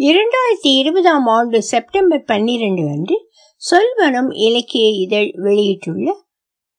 இரண்டாயிரத்தி இருபதாம் ஆண்டு செப்டம்பர் பன்னிரண்டு அன்று சொல்வனம் இலக்கிய இதழ் வெளியிட்டுள்ள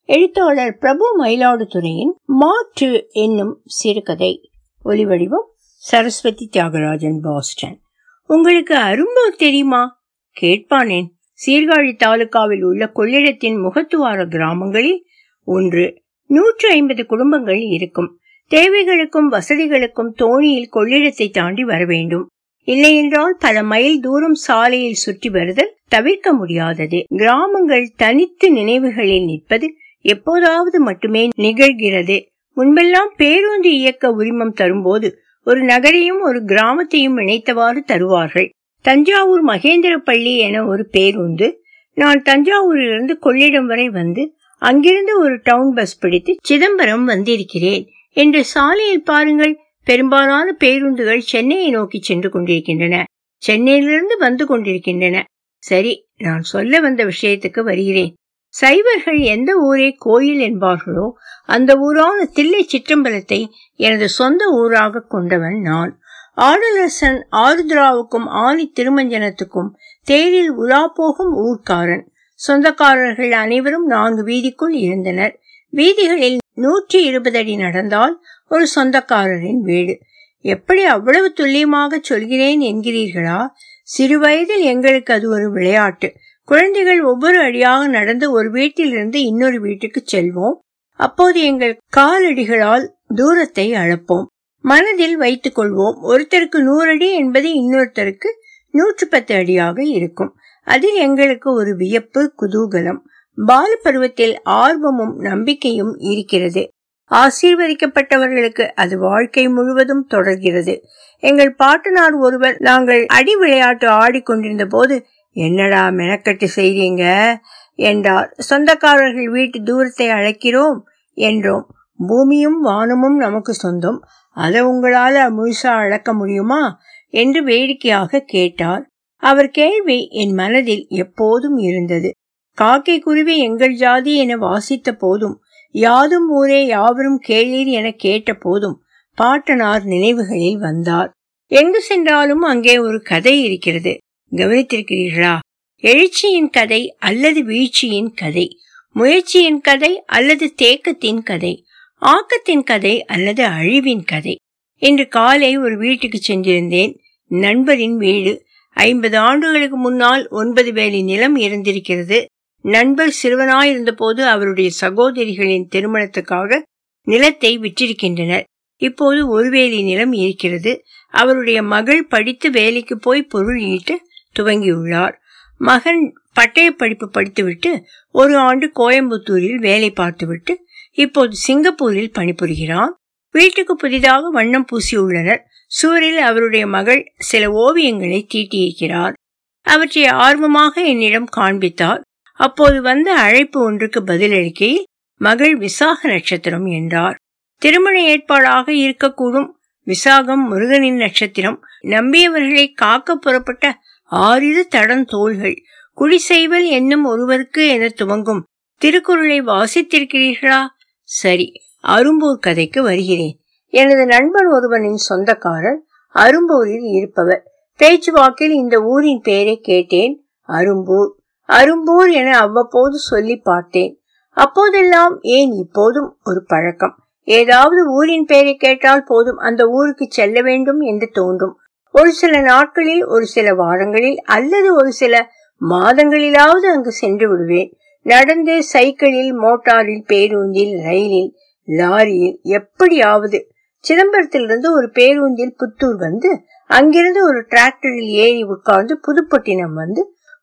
எழுத்தாளர் பிரபு மயிலாடுதுறையின் மாற்று என்னும் சிறுகதை. ஒலிவடிவம் சரஸ்வதி தியாகராஜன் பாஸ்டன். உங்களுக்கு அரும்பூர் தெரியுமா? கேட்பானேன். சீர்காழி தாலுகாவில் உள்ள கொள்ளிடத்தின் முகத்துவார கிராமங்களில் ஒன்று. நூற்று ஐம்பது குடும்பங்கள் இருக்கும். தேவைகளுக்கும் வசதிகளுக்கும் தோணியில் கொள்ளிடத்தை தாண்டி வர வேண்டும். இல்லையென்றால் பல மைல் தூரம் சாலையில் சுற்றி வருதல் தவிர்க்க முடியாதது. கிராமங்கள் தனித்து நினைவுகளில் நிற்பது எப்போதாவது மட்டுமே நிகழ்கிறது. முன்பெல்லாம் பேருந்து இயக்க உரிமம் தரும்போது ஒரு நகரையும் ஒரு கிராமத்தையும் இணைத்தவாறு தருவார்கள். தஞ்சாவூர் மகேந்திர பள்ளி என ஒரு பேருந்து நான் தஞ்சாவூரிலிருந்து கொள்ளிடம் வரை வந்து அங்கிருந்து ஒரு டவுன் பஸ் பிடித்து சிதம்பரம் வந்திருக்கிறேன். என்று சாலையில் பாருங்கள் பெரும்பாலான பேருந்துகள் சென்னையை நோக்கி சென்று கொண்டிருக்கின்றன. சென்னையிலிருந்து வந்து கொண்டிருக்கின்றன. சரி நான் சொல்ல வந்த விஷயத்துக்கு வருகிறேன். சைவர்கள் எந்த ஊரே கோயில் என்பார்களோ அந்த ஊரான தில்லை சிற்றம்பலத்தை எனது சொந்த ஊராக கொண்டவன் நான். ஆடலரசன் ஆருத்ராவுக்கும் ஆனி திருமஞ்சனத்துக்கும் தேரில் உலா போகும் ஊர்க்காரன். சொந்தக்காரர்கள் அனைவரும் நான்கு வீதிக்குள் இருந்தனர். வீதிகளில் நூற்றி இருபது அடி நடந்தால் ஒரு சொந்தக்காரரின் வீடு. எப்படி அவ்வளவு துல்லியமாக சொல்கிறேன் என்கிறீர்களா? சிறுவயதில் எங்களுக்கு அது ஒரு விளையாட்டு. குழந்தைகள் ஒவ்வொரு அடியாக நடந்து ஒரு வீட்டிலிருந்து இன்னொரு வீட்டுக்கு செல்வோம். அப்போது எங்கள் காலடிகளால் தூரத்தை அளப்போம். மனதில் வைத்துக் கொள்வோம். ஒருத்தருக்கு நூறு அடி என்பது இன்னொருத்தருக்கு நூற்று பத்து அடியாக இருக்கும். அதில் எங்களுக்கு ஒரு வியப்பு குதூகலம். பால பருவத்தில் ஆர்வமும் நம்பிக்கையும் இருக்கிறது. ஆசீர்வதிக்கப்பட்டவர்களுக்கு அது வாழ்க்கை முழுவதும் தொடர்கிறது. எங்கள் பாட்டனார் ஒருவர் நாங்கள் அடி விளையாட்டு ஆடிக்கொண்டிருந்த போது என்னடா மெனக்கட்டு செய்றீங்க? என்றார். சொந்தக்காரர்கள் வீட்டு தூரத்தை அழைக்கிறோம் என்றோம். பூமியும் வானமும் நமக்கு சொந்தம். அதை உங்களால முழுசா அளக்க முடியுமா? என்று வேடிக்கையாக கேட்டார். அவர் கேள்வி என் மனதில் எப்போதும் இருந்தது. காக்கை குருவி எங்கள் ஜாதி என வாசித்த போதும் யாதும் ஊரே யாவரும் கேளீர் என கேட்ட போதும் பாட்டனார் நினைவுகளில் வந்தார். எங்கு சென்றாலும் அங்கே ஒரு கதை இருக்கிறது. கவனித்திருக்கிறீர்களா? எழுச்சியின் கதை அல்லது வீழ்ச்சியின் கதை முயற்சியின் கதை அல்லது தேக்கத்தின் கதை ஆக்கத்தின் கதை அல்லது அழிவின் கதை. இன்று காலை ஒரு வீட்டுக்கு சென்றிருந்தேன். நண்பரின் வீடு. ஐம்பது ஆண்டுகளுக்கு முன்னால் ஒன்பது வேலி நிலம் இருந்திருக்கிறது. நண்பர் சிறுவனாயிருந்த போது அவருடைய சகோதரிகளின் திருமணத்துக்காக நிலத்தை விற்றிருக்கின்றனர். இப்போது ஒருவேலி நிலம் இருக்கிறது. அவருடைய மகள் படித்து வேலைக்கு போய் பொருள் ஈட்ட துவங்கியுள்ளார். மகன் பட்டய படிப்பு படித்துவிட்டு ஒரு ஆண்டு கோயம்புத்தூரில் வேலை பார்த்துவிட்டு இப்போது சிங்கப்பூரில் பணிபுரிகிறான். வீட்டுக்கு புதிதாக வண்ணம் பூசியுள்ளனர். சுவரில் அவருடைய மகள் சில ஓவியங்களை தீட்டியிருக்கிறார். அவற்றை ஆர்வமாக என்னிடம் காண்பித்தார். அப்போது வந்த அழைப்பு ஒன்றுக்கு பதிலளிக்கையில் மகள் விசாக நட்சத்திரம் என்றார். திருமண ஏற்பாடாக இருக்கக்கூடும். விசாகம் முருகனின் நட்சத்திரம் நம்பியவர்களை காக்க புறப்பட்ட ஆறிரு தடன் தோள்கள். குடிசெய்வல் என்னும் ஒருவருக்கு என துவங்கும். திருக்குறளை வாசித்திருக்கிறீர்களா? சரி அரும்பூர் கதைக்கு வருகிறேன். எனது நண்பன் ஒருவனின் சொந்தக்காரர் அரும்பூரில் இருப்பவர். பேச்சுவாக்கில் இந்த ஊரின் பெயரை கேட்டேன். அரும்பூர். அரும்பூர் என அவ்வப்போது சொல்லி பார்த்தேன். அப்போதெல்லாம் ஏன் இப்போதும் ஒரு பழக்கம்? ஏதாவது ஊரின் பெயரை கேட்டால் போதும் அந்த ஊருக்கு செல்ல வேண்டும் என்று தோன்றும். ஒரு சில நாட்களில் ஒரு சில வாரங்களில் அல்லது ஒரு சில மாதங்களிலாவது அங்கு சென்று விடுவேன். நடந்து சைக்கிளில் மோட்டாரில் பேருந்தில் ரயிலில் லாரியில் எப்படியாவது. சிதம்பரத்திலிருந்து ஒரு பேருந்தில் புத்தூர் வந்து அங்கிருந்து ஒரு டிராக்டரில் ஏறி உட்கார்ந்து புதுப்பட்டினம் வந்து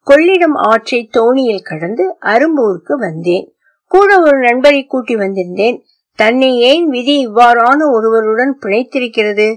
கொள்ளிடம் ஆற்றை தோணியில் கடந்து அரும்பூருக்கு வந்தேன். கூட ஒரு நண்பரை கூட்டி வந்திருந்தேன். தன்னை ஏன் விதி இவ்வாறான ஒருவருடன் பிணைத்திருக்கிறது?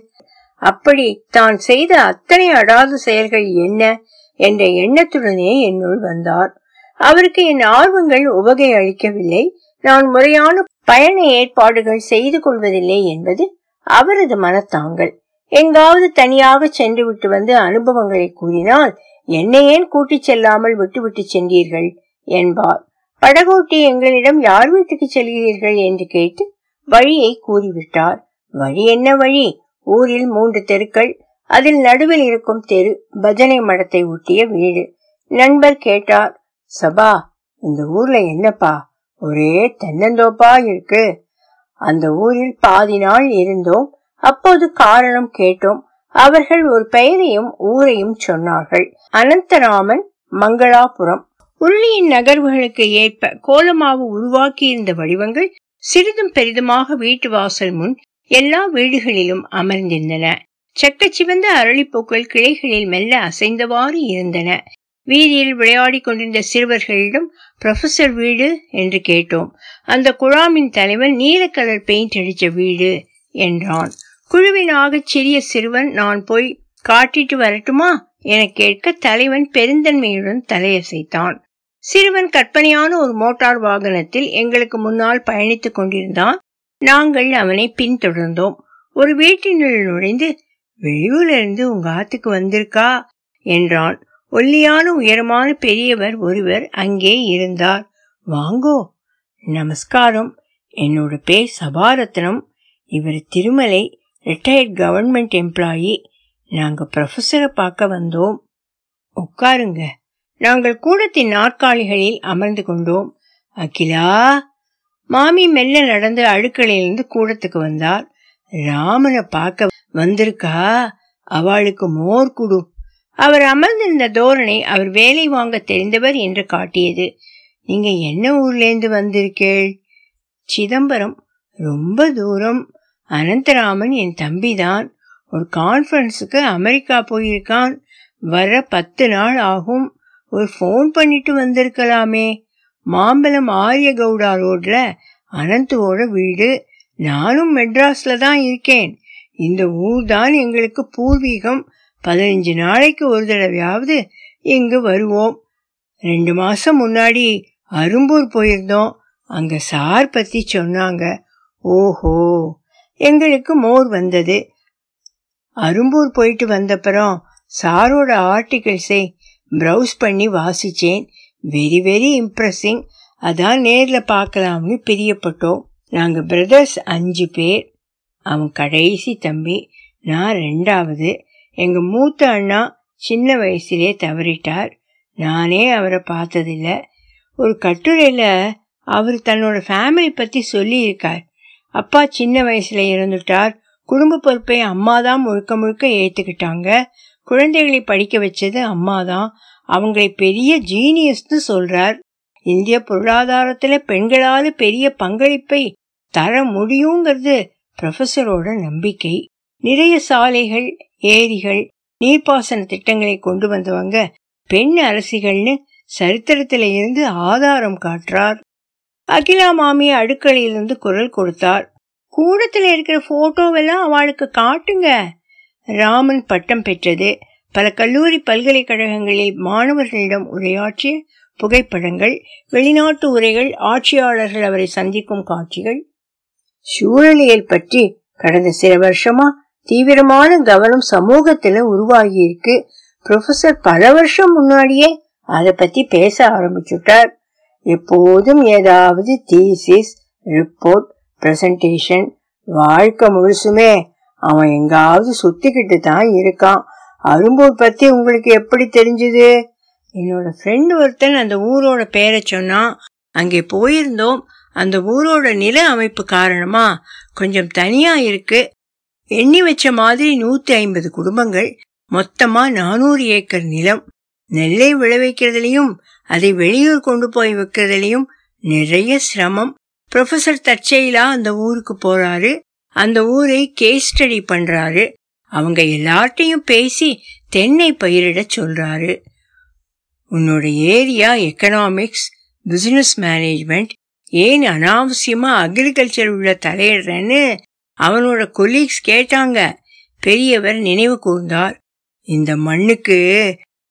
அப்படி தான் செய்த அத்தனை அடாத செயல்கள் என்ன? என்ற எண்ணத்துடனே என்னுள் வந்தார். அவருக்கு என் ஆர்வங்கள் உபகை அளிக்கவில்லை. நான் முறையான பயண ஏற்பாடுகள் செய்து கொள்வதில்லை என்பது அவரது மனத்தாங்கள் எங்காவது தனியாக சென்று விட்டு வந்து அனுபவங்களை கூறினால் என்னை ஏன் கூட்டிச் செல்லாமல் விட்டுவிட்டு சென்றீர்கள்? என்பார். படகோட்டி எங்களிடம் யார் வீட்டுக்கு செல்கிறீர்கள்? என்று கேட்டு வழியை கூறிவிட்டார். வழி என்ன வழி? ஊரில் மூன்று தெருக்கள். அதில் நடுவில் இருக்கும் தெரு பஜனை மடத்தை ஒட்டிய வீடு. நண்பர் கேட்டார். சபா இந்த ஊர்ல என்னப்பா? ஒரே தென்னந்தோப்பா இருக்கு. அந்த ஊரில் பாதி நாள் இருந்தோம். அப்போது காரணம் கேட்டோம். அவர்கள் ஒரு பெயரையும் ஊரையும் சொன்னார்கள். அனந்தராமன் மங்களாபுரம். உள்ளியின் நகர்வுகளுக்கு ஏற்ப கோலமாவு உருவாக்கியிருந்த வடிவங்கள் சிறிதும் பெரிதுமாக வீட்டு வாசல் முன் எல்லா வீடுகளிலும் அமர்ந்திருந்தன. செக்கச்சிவந்த அரளிப்பூக்கள் கிளைகளில் மெல்ல அசைந்தவாறு இருந்தன. வீதியில் விளையாடிக் கொண்டிருந்த சிறுவர்களிடம் ப்ரொஃபசர் வீடு? என்று கேட்டோம். அந்த குழாமின் தலைவன் நீலக்கலர் பெயிண்ட் அடித்த வீடு என்றான். குழுவினாகச் சிறிய சிறுவன் நான் போய் காட்டிட்டு வரட்டுமா? என கேட்க தலைவன் பெருந்தன்மையுடன் தலையசைத்தான். சிறுவன் கற்பனையான ஒரு மோட்டார் வாகனத்தில் எங்களுக்கு முன்னால் பயணித்துக் கொண்டிருந்தான். நாங்கள் அவனை பின்தொடர்ந்தோம். ஒரு வீட்டினுள் நுழைந்து வெளியூரிலிருந்து உங்க ஆத்துக்கு வந்திருக்கா? என்றான். ஒல்லியான உயரமான பெரியவர் ஒருவர் அங்கே இருந்தார். வாங்கோ நமஸ்காரம். என்னோட பேர் சபாரத்னம். இவர் திருமலை ரிட்டையர்ட் கவர்மெண்ட் எம்ப்ளாயி நாங்க ப்ரொஃபஸரை பார்க்க வந்தோம். உட்காருங்க. நாங்கள் கூடத்தின் நாற்காலிகளில் அமர்ந்து கொண்டோம். அகிலா மாமி மெல்ல நடந்து அடுக்கலையிலிருந்து கூடத்துக்கு வந்தார் ராமனை பார்க்க வந்திருக்கா? அவளுக்கு மோர் குடு. அவர் அமர்ந்திருந்த தோரணை அவர் வேலை வாங்க தெரிந்தவர் என்று காட்டியது. நீங்க என்ன ஊர்லேருந்து வந்திருக்கேள்? சிதம்பரம். ரொம்ப தூரம். அனந்தராமன் என் தம்பிதான். ஒரு கான்ஃபரன்ஸுக்கு அமெரிக்கா போயிருக்கான். வர பத்து நாள் ஆகும். ஒரு ஃபோன் பண்ணிட்டு வந்திருக்கலாமே. மாம்பலம் ஆரிய கவுடா ரோட்ல அனந்துவோட வீடு. நானும் மெட்ராஸ்ல தான் இருக்கேன். இந்த ஊர் தான் எங்களுக்கு பூர்வீகம். பதினஞ்சு நாளைக்கு ஒரு தடவையாவது இங்கு வருவோம். ரெண்டு மாசம் முன்னாடி அரும்பூர் போயிருந்தோம். அங்க சார் பத்தி சொன்னாங்க. ஓஹோ! எங்களுக்கு மோர் வந்தது. அரும்பூர் போயிட்டு வந்தப்புறம் சாரோட ஆர்டிகிள்ஸை ப்ரௌஸ் பண்ணி வாசிச்சேன். வெரி வெரி இம்ப்ரெஸிங் அதான் நேரில் பார்க்கலாம்னு பிரியப்பட்டோம். நாங்கள் பிரதர்ஸ் அஞ்சு பேர். அவன் கடைசி தம்பி நான் ரெண்டாவது. எங்கள் மூத்த அண்ணா சின்ன வயசுலே தவறிட்டார். நானே அவரை பார்த்ததில்ல. ஒரு கட்டுரையில் அவர் தன்னோட ஃபேமிலி பற்றி சொல்லியிருக்கார். அப்பா சின்ன வயசுல இறந்துட்டார். குடும்ப பொறுப்பை அம்மா தான் முழுக்க முழுக்க ஏத்துக்கிட்டாங்க. குழந்தைகளை படிக்க வச்சது அம்மா தான். அவங்களை பெரிய ஜீனியஸ்னு சொல்றார். இந்திய பொருளாதாரத்துல பெண்களால பெரிய பங்களிப்பை தர முடியுங்கிறது ப்ரொஃபஸரோட நம்பிக்கை. நிறைய சாலைகள் ஏரிகள் நீர்ப்பாசன திட்டங்களை கொண்டு வந்தவங்க பெண் அரசிகள்னு சரித்திரத்தில இருந்து ஆதாரம் காட்டுறார். அகிலா மாமி அடுக்கலையிலிருந்து குரல் கொடுத்தார் கூடத்தில் இருக்கிற போட்டோவெல்லாம் அவளுக்கு காட்டுங்க. ராமன் பட்டம் பெற்றது. பல கல்லூரி பல்கலைக்கழகங்களில் மாணவர்களிடம் உரையாற்றிய புகைப்படங்கள் வெளிநாட்டு உரைகள் ஆட்சியாளர்கள் அவரை சந்திக்கும் காட்சிகள். சூழலியல் பற்றி கடந்த சில வருஷமா தீவிரமான கவனம் சமூகத்துல உருவாகி இருக்கு. ப்ரொஃபசர் பல வருஷம் முன்னாடியே அதை பத்தி பேச ஆரம்பிச்சுட்டார். எப்போதும் ஏதாவது தீசிஸ் ரிப்போர்ட் பிரசன்டேஷன் வாழ்க்கை முழுசுமே அவன் எங்காவது சுத்திக்கிட்டு தான் இருக்கான். அரும்பூர் பத்தி உங்களுக்கு எப்படி தெரிஞ்சது? என்னோட ஃப்ரெண்டு ஒருத்தன் அந்த ஊரோட பேரை சொன்னான். அங்கே போயிருந்தோம். அந்த ஊரோட நில அமைப்பு காரணமா கொஞ்சம் தனியா இருக்கு. எண்ணி வச்ச மாதிரி நூத்தி ஐம்பது குடும்பங்கள் மொத்தமா நானூறு ஏக்கர் நிலம். நெல்லை விளைவிக்கிறதுலயும் அதை வெளியூர் கொண்டு போய் வைக்கிறதுலயும் நிறைய சிரமம். ப்ரொஃபசர் தற்செயலா அந்த ஊருக்கு போறாரு. அந்த ஊரை கேஸ் ஸ்டடி பண்றாரு. அவங்க எல்லார்ட்டையும் பேசி தென்னை பயிரிட சொல்றாரு. உன்னோட ஏரியா எக்கனாமிக்ஸ் பிசினஸ் மேனேஜ்மெண்ட் ஏன் அனாவசியமா அக்ரிகல்ச்சர் உள்ள தலையிடுறேன்னு அவனோட கொலீக்ஸ் கேட்டாங்க. பெரியவர் நினைவு கூர்ந்தார். இந்த மண்ணுக்கு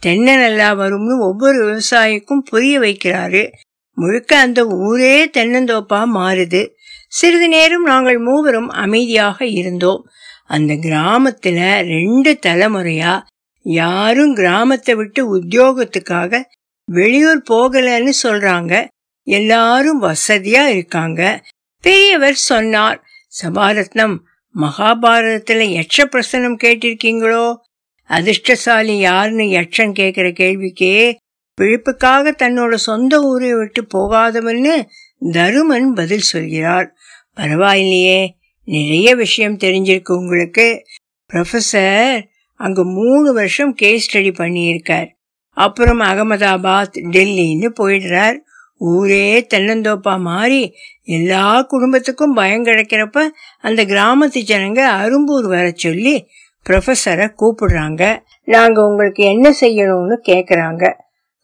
தென்னை நல்லா வரும்னு ஒவ்வொரு விவசாயிக்கும் புரிய வைக்கிறாரு. முழுக்க அந்த ஊரே தென்னந்தோப்பா மாறுது. சிறிது நேரம் நாங்கள் மூவரும் அமைதியாக இருந்தோம். அந்த கிராமத்துல ரெண்டு தலைமுறையா யாரும் கிராமத்தை விட்டு உத்தியோகத்துக்காக வெளியூர் போகலன்னு சொல்றாங்க. எல்லாரும் வசதியா இருக்காங்க. பெரியவர் சொன்னார் சபாரத்னம் மகாபாரதத்துல யட்ச பிரசனம் கேட்டிருக்கீங்களோ? அதிர்ஷ்டசாலி யாருன்னு யக்ஷன் கேட்கிற கேள்விக்கே பிழைப்புக்காக தன்னோட சொந்த ஊரை விட்டு போகாதவன்னு தருமன் பதில் சொல்கிறார் பரவாயில்லையே நிறைய விஷயம் தெரிஞ்சிருக்கு உங்களுக்கு. ப்ரொஃபசர் அங்கே மூணு வருஷம் கேஸ் ஸ்டடி பண்ணியிருக்கார். அப்புறம் அகமதாபாத் டெல்லின்னு போயிடுறார். ஊரே தென்னந்தோப்பா மாறி எல்லா குடும்பத்துக்கும் பயம் கிடைக்கிறப்ப அந்த கிராமத்து ஜனங்க அரும்பூர் வர சொல்லி ப்ரொஃபஸரை கூப்பிடுறாங்க. நாங்க உங்களுக்கு என்ன செய்யணும்னு கேக்குறாங்க.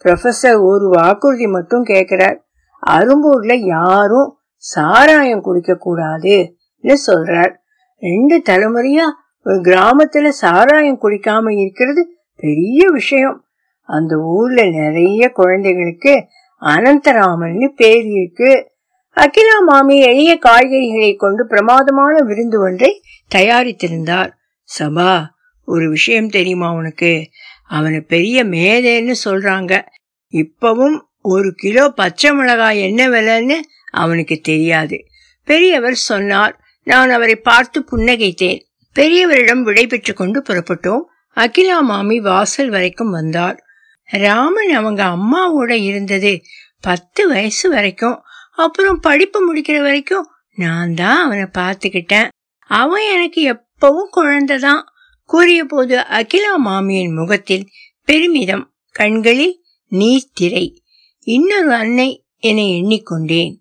ப்ரொஃபஸர் ஒரு வாக்குறுதி மட்டும் கேக்குறார். அரும்பூர்ல யாரும் சாராயம் குடிக்க கூடாதுன்னு சொல்றார். ரெண்டு தலைமுறையா ஒரு கிராமத்துல சாராயம் குடிக்காம இருக்கிறது பெரிய விஷயம். அந்த ஊர்ல நிறைய குழந்தைகளுக்கு அனந்தராமன் பேர் இருக்கு. அகிலா மாமி எளிய காய்கறிகளை கொண்டு பிரமாதமான விருந்து ஒன்றை தயாரித்திருந்தார். சபா ஒரு விஷயம் தெரியுமா உனக்கு? அவனை பெரிய மேதைன்னு சொல்றாங்க. இப்பவும் ஒரு கிலோ பச்சை மிளகாய் என்ன விலைன்னு அவனுக்கு தெரியாது. பெரியவர் சொன்னார் நான் அவரை பார்த்து புன்னகைத்தேன். பெரியவரிடம் விடைபெற்று கொண்டு புறப்பட்டோம். அகிலா மாமி வாசல் வரைக்கும் வந்தார். ராமன் அவங்க அம்மாவோட இருந்தது பத்து வயசு வரைக்கும். அப்புறம் படிப்பு முடிக்கிற வரைக்கும் நான் தான் அவனை பார்த்துக்கிட்டேன். அவன் எனக்கு இப்பவும் குழந்தைதான். கூறிய போது அகிலா மாமியின் முகத்தில் பெருமிதம் கண்களில் நீர்த்திரை. இன்னொரு அன்னை என எண்ணிக்கொண்டேன்.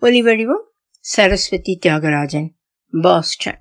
ஒலிவடிவம் சரஸ்வதி தியாகராஜன் பாஸ்டன்.